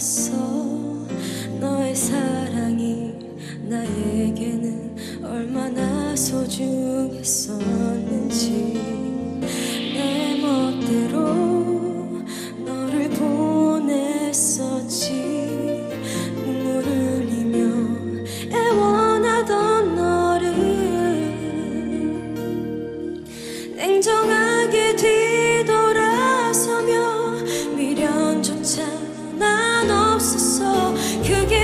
없었어. 너의 사랑이 나에게는 얼마나 소중했었는지. 내 멋대로 너를 보냈었지. 눈물 흘리며 애원하던 너를. 냉정한 없었어. 그게